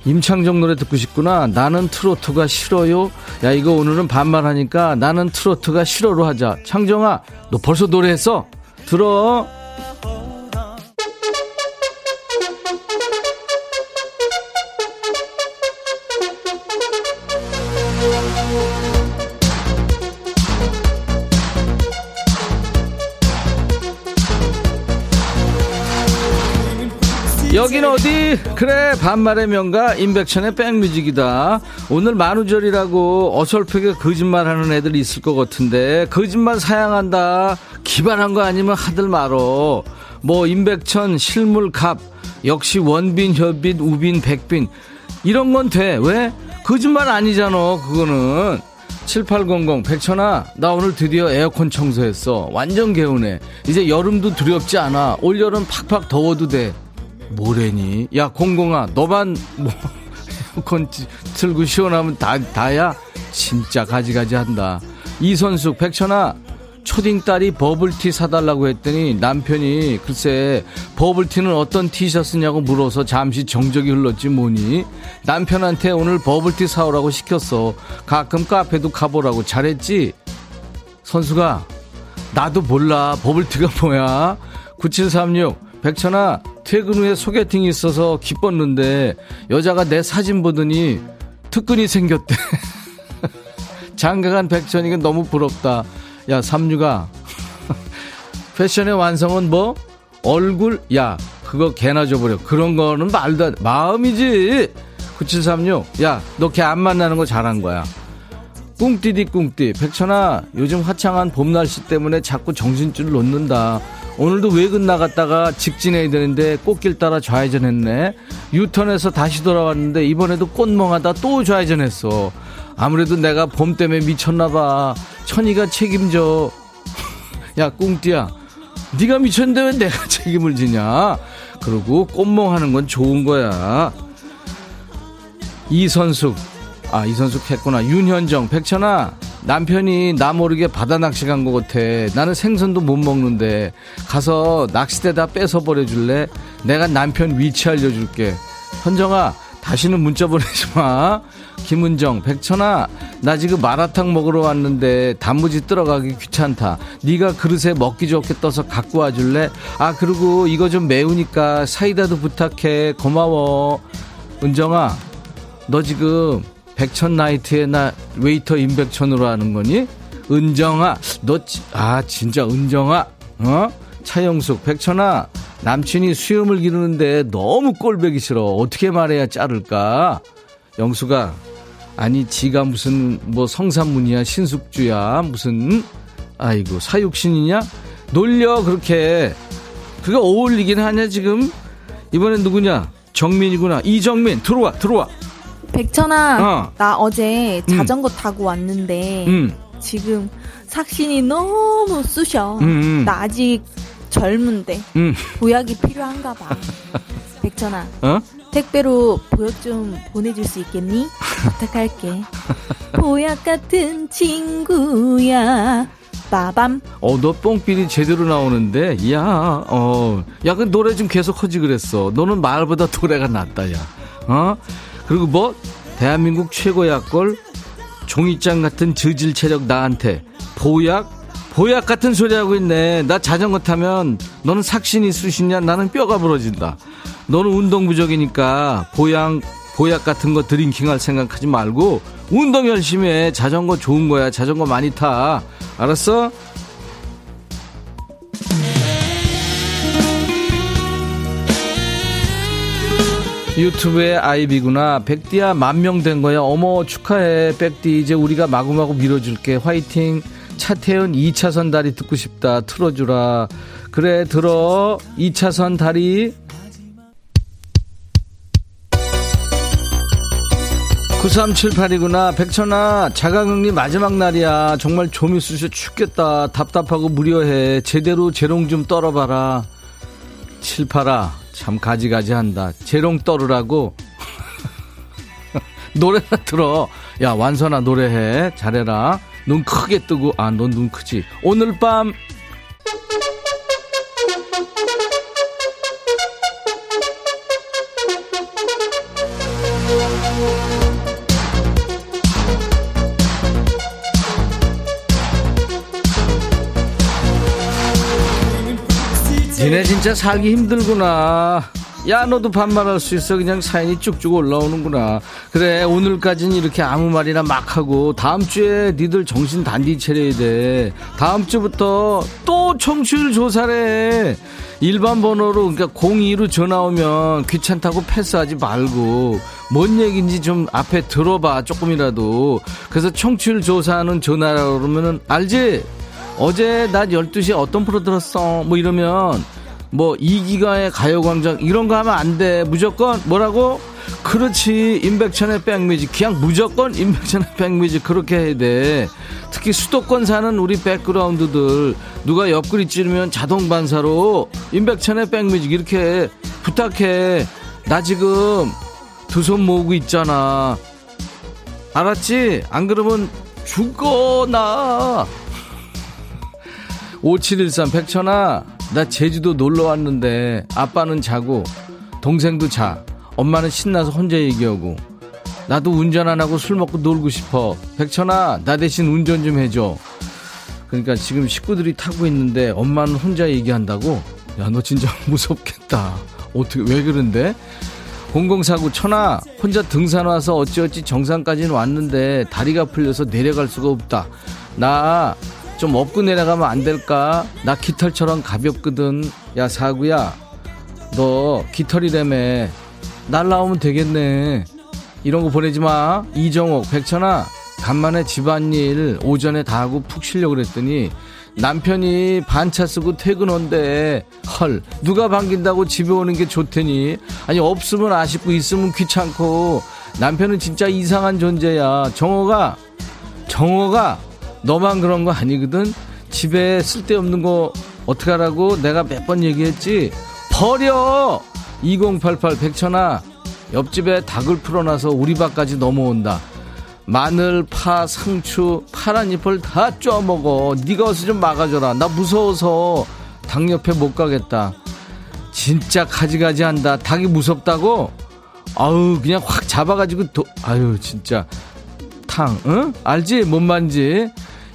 [SPEAKER 1] 임창정 노래 듣고 싶구나. 나는 트로트가 싫어요. 야 이거 오늘은 반말하니까 나는 트로트가 싫어로 하자. 창정아 너 벌써 노래했어? 들어 여긴 어디? 그래 반말의 명가 임백천의 백뮤직이다. 오늘 만우절이라고 어설프게 거짓말하는 애들이 있을 것 같은데 거짓말 사양한다. 기발한 거 아니면 하들 말어. 뭐 임백천 실물갑 역시 원빈 혈빈 우빈 백빈. 이런 건 돼. 왜? 거짓말 아니잖아 그거는. 7800 백천아 나 오늘 드디어 에어컨 청소했어. 완전 개운해. 이제 여름도 두렵지 않아. 올여름 팍팍 더워도 돼 뭐래니? 야, 공공아, 너만 뭐 에어컨 틀고 시원하면 다, 다야? 진짜 가지가지 한다. 이선숙, 백천아, 초딩 딸이 버블티 사달라고 했더니 남편이 글쎄 버블티는 어떤 티셔츠냐고 물어서 잠시 정적이 흘렀지 뭐니 남편한테 오늘 버블티 사오라고 시켰어 가끔 카페도 가보라고 잘했지 선수가 나도 몰라 버블티가 뭐야 9736 백천아 퇴근 후에 소개팅이 있어서 기뻤는데 여자가 내 사진 보더니 특근이 생겼대. 장가간 백천이가 너무 부럽다. 야, 삼류가. 패션의 완성은 뭐? 얼굴? 야, 그거 개나 줘버려. 그런 거는 말도 안, 마음이지. 9736. 야, 너 걔 안 만나는 거 잘한 거야. 꿍띠디 꿍띠. 백천아, 요즘 화창한 봄 날씨 때문에 자꾸 정신줄 놓는다. 오늘도 외근 나갔다가 직진해야 되는데 꽃길 따라 좌회전했네. 유턴해서 다시 돌아왔는데 이번에도 꽃멍하다 또 좌회전했어. 아무래도 내가 봄 때문에 미쳤나봐. 천이가 책임져. 야 꿍띠야, 네가 미쳤는데 왜 내가 책임을 지냐? 그리고 꽃멍하는 건 좋은 거야. 이선숙, 아 이선숙 했구나. 윤현정, 백천아. 남편이 나 모르게 바다 낚시 간 것 같아. 나는 생선도 못 먹는데 가서 낚싯대 다 뺏어 버려줄래? 내가 남편 위치 알려줄게. 현정아 다시는 문자 보내지 마. 김은정, 백천아, 나 지금 마라탕 먹으러 왔는데 단무지 들어가기 귀찮다. 네가 그릇에 먹기 좋게 떠서 갖고 와줄래? 아 그리고 이거 좀 매우니까 사이다도 부탁해. 고마워. 은정아, 너 지금 백천 나이트에 나 웨이터 임백천으로 하는 거니? 은정아, 너, 아, 진짜 은정아, 어? 차영숙, 백천아, 남친이 수염을 기르는데 너무 꼴배기 싫어. 어떻게 말해야 자를까? 영수가, 아니, 지가 무슨, 뭐, 성산문이야, 신숙주야, 무슨, 아이고, 사육신이냐? 놀려, 그렇게. 그게 어울리긴 하냐, 지금? 이번엔 누구냐? 정민이구나. 이정민, 들어와, 들어와.
[SPEAKER 6] 백천아, 어. 나 어제 음. 자전거 음. 타고 왔는데 음. 지금 삭신이 너무 쑤셔. 음, 음. 나 아직 젊은데 음. 보약이 필요한가 봐. 백천아, 어? 택배로 보약 좀 보내줄 수 있겠니? 부탁할게. 보약 같은 친구야. 빠밤.
[SPEAKER 1] 어, 너 뽕필이 제대로 나오는데, 야, 어, 야, 그 노래 좀 계속 하지 그랬어. 너는 말보다 노래가 낫다, 야. 어? 그리고 뭐 대한민국 최고 약골 종이장 같은 저질 체력 나한테 보약 보약 같은 소리 하고 있네. 나 자전거 타면 너는 삭신이 쑤시냐? 나는 뼈가 부러진다. 너는 운동 부족이니까 보양 보약 같은 거 드링킹할 생각하지 말고 운동 열심히 해. 자전거 좋은 거야. 자전거 많이 타. 알았어? 유튜브에 아이비구나. 백디야 만 명 된 거야. 어머 축하해. 백디 이제 우리가 마구마구 밀어줄게. 화이팅. 차태현 2차선 다리 듣고 싶다. 틀어주라. 그래 들어. 2차선 다리. 9378이구나. 백천아, 자가격리 마지막 날이야. 정말 쑤셔 죽겠다. 답답하고 무료해. 제대로 재롱 좀 떨어봐라. 78아, 참 가지가지 한다. 재롱 떨으라고. 노래나 들어. 야, 완선아 노래해. 잘해라. 눈 크게 뜨고, 아, 넌 눈 크지. 오늘 밤 니네 진짜 살기 힘들구나. 야, 너도 반말할 수 있어. 그냥 사연이 쭉쭉 올라오는구나. 그래, 오늘까지는 이렇게 아무 말이나 막 하고, 다음 주에 니들 정신 단디 차려야 돼. 다음 주부터 또 청취율 조사래. 일반 번호로, 그러니까 02로 전화 오면 귀찮다고 패스하지 말고, 뭔 얘기인지 좀 앞에 들어봐, 조금이라도. 그래서 청취율 조사하는 전화라 그러면은, 알지? 어제 낮 12시에 어떤 프로 들었어? 뭐 이러면 뭐 이기가의 가요광장 이런 거 하면 안 돼. 무조건 뭐라고? 그렇지. 임백천의 백뮤직. 그냥 무조건 임백천의 백뮤직 그렇게 해야 돼. 특히 수도권 사는 우리 백그라운드들 누가 옆구리 찌르면 자동 반사로 임백천의 백뮤직 이렇게 부탁해. 나 지금 두 손 모으고 있잖아. 알았지? 안 그러면 죽어 나. 5713 백천아 나 제주도 놀러 왔는데 아빠는 자고 동생도 자. 엄마는 신나서 혼자 얘기하고. 나도 운전 안 하고 술 먹고 놀고 싶어. 백천아 나 대신 운전 좀 해줘. 그러니까 지금 식구들이 타고 있는데 엄마는 혼자 얘기한다고? 야 너 진짜 무섭겠다. 어떻게 왜 그런데? 0049 천아 혼자 등산 와서 어찌어찌 정상까지는 왔는데 다리가 풀려서 내려갈 수가 없다. 나 좀 업고 내려가면 안 될까? 나 깃털처럼 가볍거든. 야, 사구야. 너 깃털이라며. 날라오면 되겠네. 이런 거 보내지 마. 이정옥, 백천아. 간만에 집안일 오전에 다 하고 푹 쉬려고 그랬더니 남편이 반차 쓰고 퇴근 온대. 헐, 누가 반긴다고 집에 오는 게 좋대니? 아니, 없으면 아쉽고 있으면 귀찮고. 남편은 진짜 이상한 존재야. 정호가, 정호가 너만 그런 거 아니거든. 집에 쓸데없는 거 어떡하라고 내가 몇 번 얘기했지. 버려! 2088 백천아, 옆집에 닭을 풀어놔서 우리 밥까지 넘어온다. 마늘, 파, 상추, 파란 잎을 다 쪼먹어. 네가 어서 좀 막아줘라. 나 무서워서 닭 옆에 못 가겠다. 진짜 가지가지 한다. 닭이 무섭다고? 아우 그냥 확 잡아가지고 도, 아유 진짜 탕, 응? 알지? 뭔 말인지.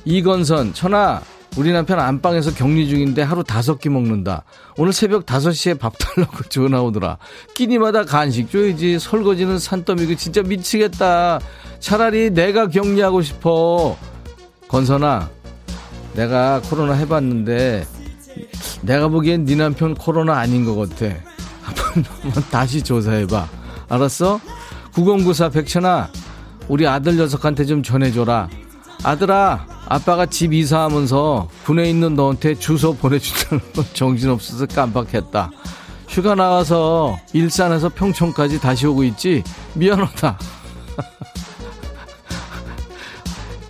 [SPEAKER 1] 이건선, 천하, 우리 남편 안방에서 격리 중인데 하루 다섯 끼 먹는다. 오늘 새벽 다섯 시에 밥 달라고 전화 오더라. 끼니마다 간식 줘야지. 설거지는 산더미고 진짜 미치겠다. 차라리 내가 격리하고 싶어. 건선아, 내가 코로나 해봤는데 내가 보기엔 네 남편 코로나 아닌 것 같아. 한번 다시 조사해봐. 알았어? 9094 백천아, 우리 아들 녀석한테 좀 전해줘라. 아들아, 아빠가 집 이사하면서 군에 있는 너한테 주소 보내준다는 건 정신없어서 깜빡했다. 휴가 나가서 일산에서 평촌까지 다시 오고 있지? 미안하다.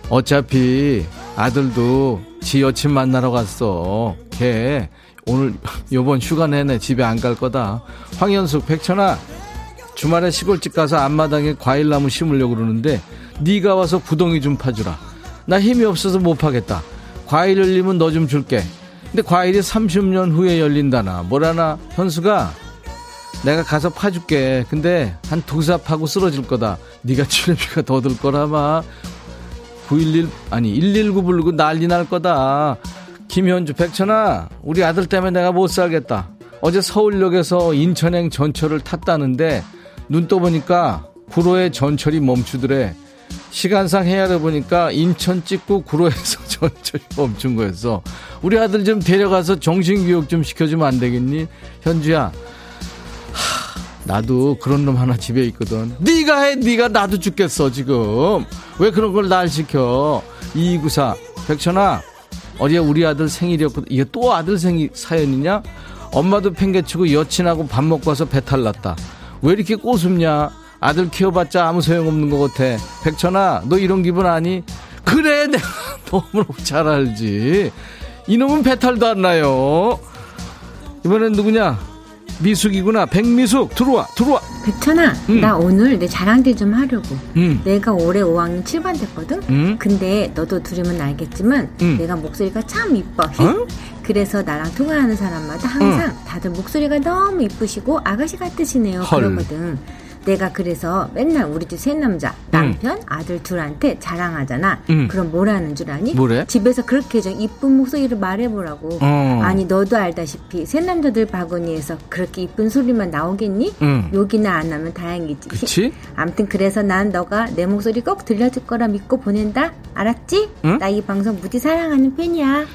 [SPEAKER 1] 어차피 아들도 지 여친 만나러 갔어. 걔 오늘 요번 휴가 내내 집에 안 갈 거다. 황현숙 백천아 주말에 시골집 가서 앞마당에 과일나무 심으려고 그러는데 네가 와서 구덩이 좀 파주라. 나 힘이 없어서 못 파겠다. 과일 열리면 너 좀 줄게. 근데 과일이 30년 후에 열린다나. 뭐라나. 현수가 내가 가서 파줄게. 근데 한두사 파고 쓰러질 거다. 네가 출연비가 더 들 거라마. 911 아니 119 부르고 난리 날 거다. 김현주 백천아 우리 아들 때문에 내가 못 살겠다. 어제 서울역에서 인천행 전철을 탔다는데 눈 떠보니까 구로의 전철이 멈추더래. 시간상 해야를 보니까 인천 찍고 구로에서 전철이 멈춘 거였어. 우리 아들 좀 데려가서 정신교육 좀 시켜주면 안 되겠니? 현주야. 하, 나도 그런 놈 하나 집에 있거든. 네가 해, 네가 나도 죽겠어 지금. 왜 그런 걸 날 시켜? 이구사 백천아, 어제 우리 아들 생일이었거든. 이게 또 아들 생일 사연이냐? 엄마도 팽개치고 여친하고 밥 먹고 와서 배탈 났다. 왜 이렇게 꼬숩냐? 아들 키워봤자 아무 소용없는 것 같아. 백천아, 너 이런 기분 아니? 그래, 내가 너무 잘 알지. 이놈은 배탈도 안 나요. 이번엔 누구냐? 미숙이구나. 백미숙, 들어와, 들어와.
[SPEAKER 7] 백천아, 응. 나 오늘 내 자랑들 좀 하려고. 응. 내가 올해 5학년 7반 됐거든? 응? 근데 너도 들으면 알겠지만, 내가 목소리가 참 이뻐. 어? 그래서 나랑 통화하는 사람마다 항상 다들 목소리가 너무 이쁘시고 아가씨 같으시네요. 헐. 그러거든. 내가 그래서 맨날 우리 집세 남자 남편 응. 아들 둘한테 자랑하잖아. 응. 그럼 뭐라는 줄 아니?
[SPEAKER 1] 뭐래?
[SPEAKER 7] 집에서 그렇게 좀 이쁜 목소리를 말해보라고. 어. 아니 너도 알다시피 새 남자들 바구니에서 그렇게 이쁜 소리만 나오겠니? 응. 욕이나 안 하면 다행이지.
[SPEAKER 1] 그치?
[SPEAKER 7] 암튼 그래서 난 너가 내 목소리 꼭 들려줄 거라 믿고 보낸다. 알았지? 나이 방송 무지 사랑하는 팬이야.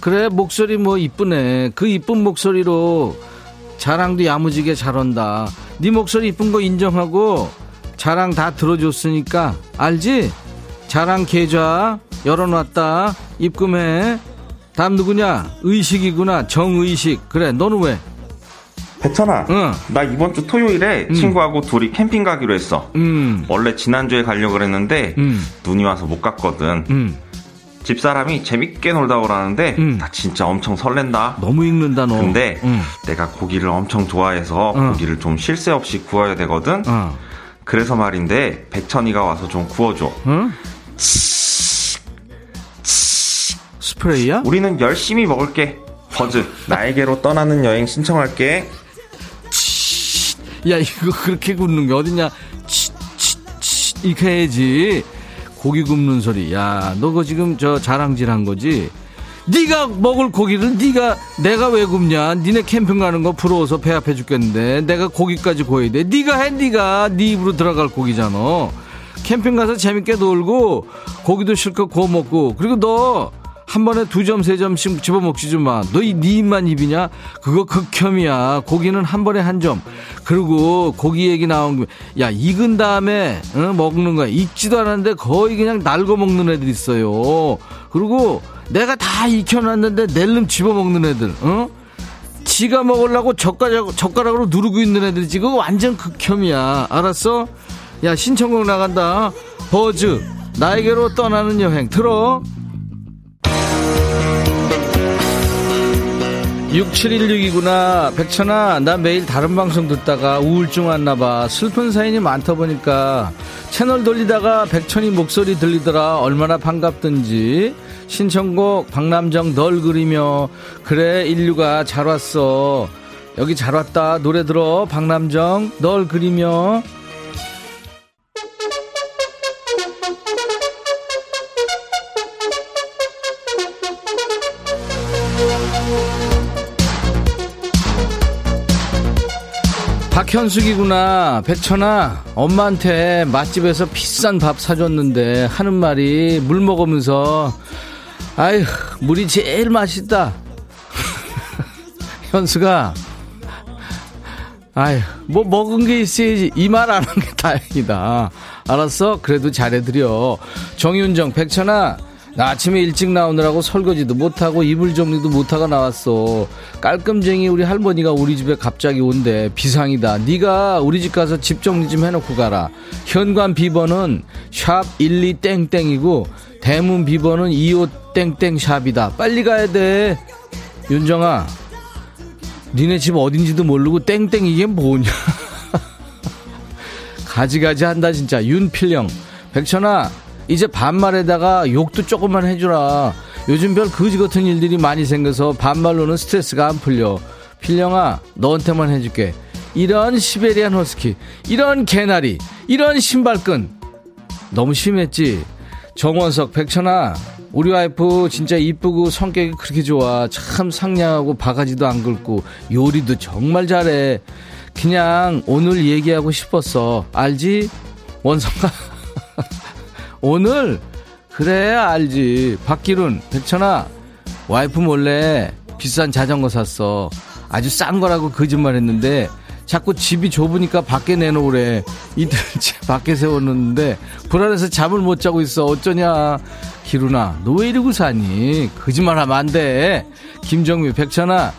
[SPEAKER 1] 그래 목소리 뭐 이쁘네. 그 이쁜 목소리로 자랑도 야무지게 잘한다. 네 목소리 이쁜 거 인정하고 자랑 다 들어줬으니까 알지? 자랑 계좌 열어놨다. 입금해. 다음 누구냐? 의식이구나. 정의식. 그래, 너는 왜?
[SPEAKER 8] 배천아, 응. 나 이번 주 토요일에 음. 친구하고 둘이 캠핑 가기로 했어. 음. 원래 지난주에 가려고 그랬는데 음. 눈이 와서 못 갔거든. 음. 집사람이 재밌게 놀다 오라는데 음. 나 진짜 엄청 설렌다.
[SPEAKER 1] 너무 읽는다 너.
[SPEAKER 8] 근데 음. 내가 고기를 엄청 좋아해서 어. 고기를 좀 쉴 새 없이 구워야 되거든. 어. 그래서 말인데 백천이가 와서 좀 구워줘. 응?
[SPEAKER 1] 스프레이야?
[SPEAKER 8] 우리는 열심히 먹을게. 버즈 나에게로 떠나는 여행 신청할게.
[SPEAKER 1] 야 이거 그렇게 굽는 게 어딨냐? 이렇게 해야지. 고기 굽는 소리. 야, 너 그거 지금 저 자랑질한 거지? 네가 먹을 고기를 네가 내가 왜 굽냐? 니네 캠핑 가는 거 부러워서 배 아파 죽겠는데 내가 고기까지 구워야 돼. 네가 해, 네가 네 입으로 들어갈 고기잖아. 캠핑 가서 재밌게 놀고 고기도 실컷 구워 먹고 그리고 너 한 번에 두 점, 세 점씩 집어먹지 좀 마. 너이네 입만 입이냐? 그거 극혐이야. 고기는 한 번에 한 점. 그리고 고기 얘기 나온 거, 야, 익은 다음에, 어, 먹는 거야. 익지도 않았는데 거의 그냥 날고 먹는 애들 있어요. 그리고 내가 다 익혀놨는데 낼름 집어먹는 애들, 어? 지가 먹으려고 젓가락, 젓가락으로 누르고 있는 애들 지금 완전 극혐이야. 알았어? 야, 신청곡 나간다. 버즈, 나에게로 떠나는 여행. 들어. 6716이구나. 백천아, 나 매일 다른 방송 듣다가 우울증 왔나봐. 슬픈 사연이 많다 보니까 채널 돌리다가 백천이 목소리 들리더라. 얼마나 반갑던지. 신청곡 박남정 널 그리며 그래 인류가 잘 왔어. 여기 잘 왔다. 노래 들어. 박남정 널 그리며 박현숙이구나. 백천아, 엄마한테 맛집에서 비싼 밥 사줬는데 하는 말이 물 먹으면서 아휴, 물이 제일 맛있다. 현수가 아휴, 뭐 먹은 게 있어야지. 이 말 안 한 게 다행이다. 알았어? 그래도 잘해드려. 정윤정, 백천아, 나 아침에 일찍 나오느라고 설거지도 못하고 이불 정리도 못하고 나왔어. 깔끔쟁이 우리 할머니가 우리 집에 갑자기 온대. 비상이다. 네가 우리 집 가서 집 정리 좀 해놓고 가라. 현관 비번은 샵 12땡땡이고 대문 비번은 25 땡땡 샵이다. 빨리 가야 돼. 윤정아, 니네 집 어딘지도 모르고 땡땡 이게 뭐냐? 가지가지 한다 진짜. 윤필령, 백천아. 이제 반말에다가 욕도 조금만 해주라. 요즘 별 거지 같은 일들이 많이 생겨서 반말로는 스트레스가 안 풀려. 필령아, 너한테만 해줄게. 이런 시베리안 허스키, 이런 개나리, 이런 신발끈. 너무 심했지? 정원석, 백천아, 우리 와이프 진짜 이쁘고 성격이 그렇게 좋아. 참 상냥하고 바가지도 안 긁고 요리도 정말 잘해. 그냥 오늘 얘기하고 싶었어. 알지? 원성아. 오늘? 그래, 알지. 박기룬, 백천아, 와이프 몰래 비싼 자전거 샀어. 아주 싼 거라고 거짓말 했는데, 자꾸 집이 좁으니까 밖에 내놓으래. 이틀째 밖에 세워놓는데, 불안해서 잠을 못 자고 있어. 어쩌냐. 기루나, 너 왜 이러고 사니? 거짓말 하면 안 돼. 김정미, 백천아,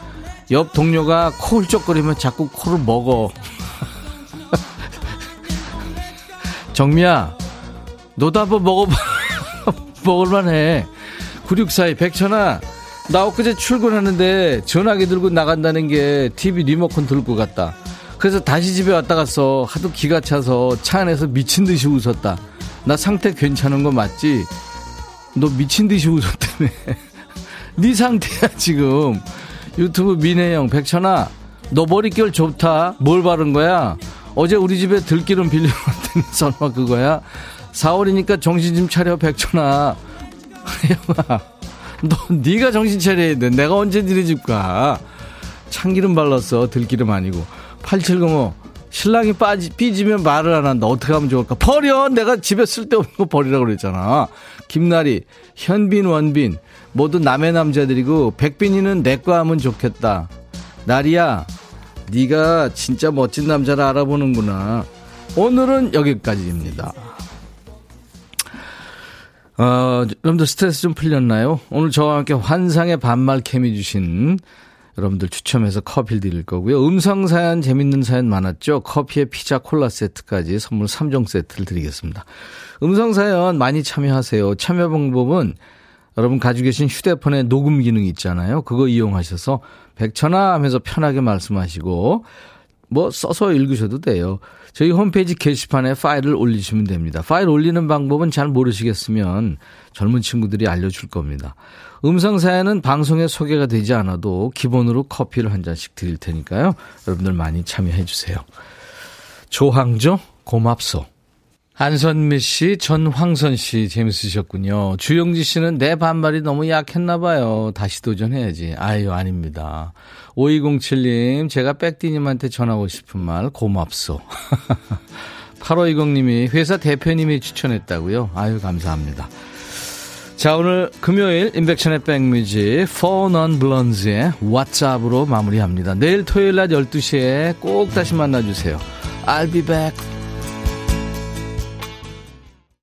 [SPEAKER 1] 옆 동료가 코 훌쩍거리면 자꾸 코를 먹어. 정미야, 너도 한번 먹어봐. 먹을만해. 9642, 백천아, 나 엊그제 출근하는데 전화기 들고 나간다는 게 TV 리모컨 들고 갔다. 그래서 다시 집에 왔다 갔어. 하도 기가 차서 차 안에서 미친 듯이 웃었다. 나 상태 괜찮은 거 맞지? 너 미친 듯이 웃었다며. 네 상태야 지금. 유튜브 민혜영 백천아 너 머릿결 좋다. 뭘 바른 거야? 어제 우리 집에 들기름 빌려왔더니 설마 그거야? 4월이니까 정신 좀 차려 백천아. 혜영아 너 네가 정신 차려야 돼. 내가 언제 니네 집 가? 참기름 발랐어. 들기름 아니고. 8705 신랑이 빠지, 삐지면 말을 안 한다. 어떻게 하면 좋을까? 버려! 내가 집에 쓸데없는 거 버리라고 그랬잖아. 김나리, 현빈, 원빈, 모두 남의 남자들이고, 백빈이는 내거 하면 좋겠다. 나리야, 네가 진짜 멋진 남자를 알아보는구나. 오늘은 여기까지입니다. 어, 여러분들 스트레스 좀 풀렸나요? 오늘 저와 함께 환상의 반말 케미 주신 여러분들 추첨해서 커피를 드릴 거고요. 음성 사연 재밌는 사연 많았죠? 커피에 피자 콜라 세트까지 선물 3종 세트를 드리겠습니다. 음성 사연 많이 참여하세요. 참여 방법은 여러분 가지고 계신 휴대폰에 녹음 기능 있잖아요. 그거 이용하셔서 백천화 하면서 편하게 말씀하시고 뭐 써서 읽으셔도 돼요. 저희 홈페이지 게시판에 파일을 올리시면 됩니다. 파일 올리는 방법은 잘 모르시겠으면 젊은 친구들이 알려줄 겁니다. 음성 사연은 방송에 소개가 되지 않아도 기본으로 커피를 한 잔씩 드릴 테니까요. 여러분들 많이 참여해 주세요. 조항조 고맙소. 안선미 씨, 전황선 씨 재밌으셨군요. 주영지 씨는 내 반말이 너무 약했나 봐요. 다시 도전해야지. 아유, 아닙니다. 5207님, 제가 백디님한테 전하고 싶은 말 고맙소. 8520님이 회사 대표님이 추천했다고요. 아유, 감사합니다. 자, 오늘 금요일 인백션의 백뮤직 Four Non Blonds의 왓츠으로 마무리합니다. 내일 토요일 낮 12시에 꼭 다시 만나주세요. I'll be back.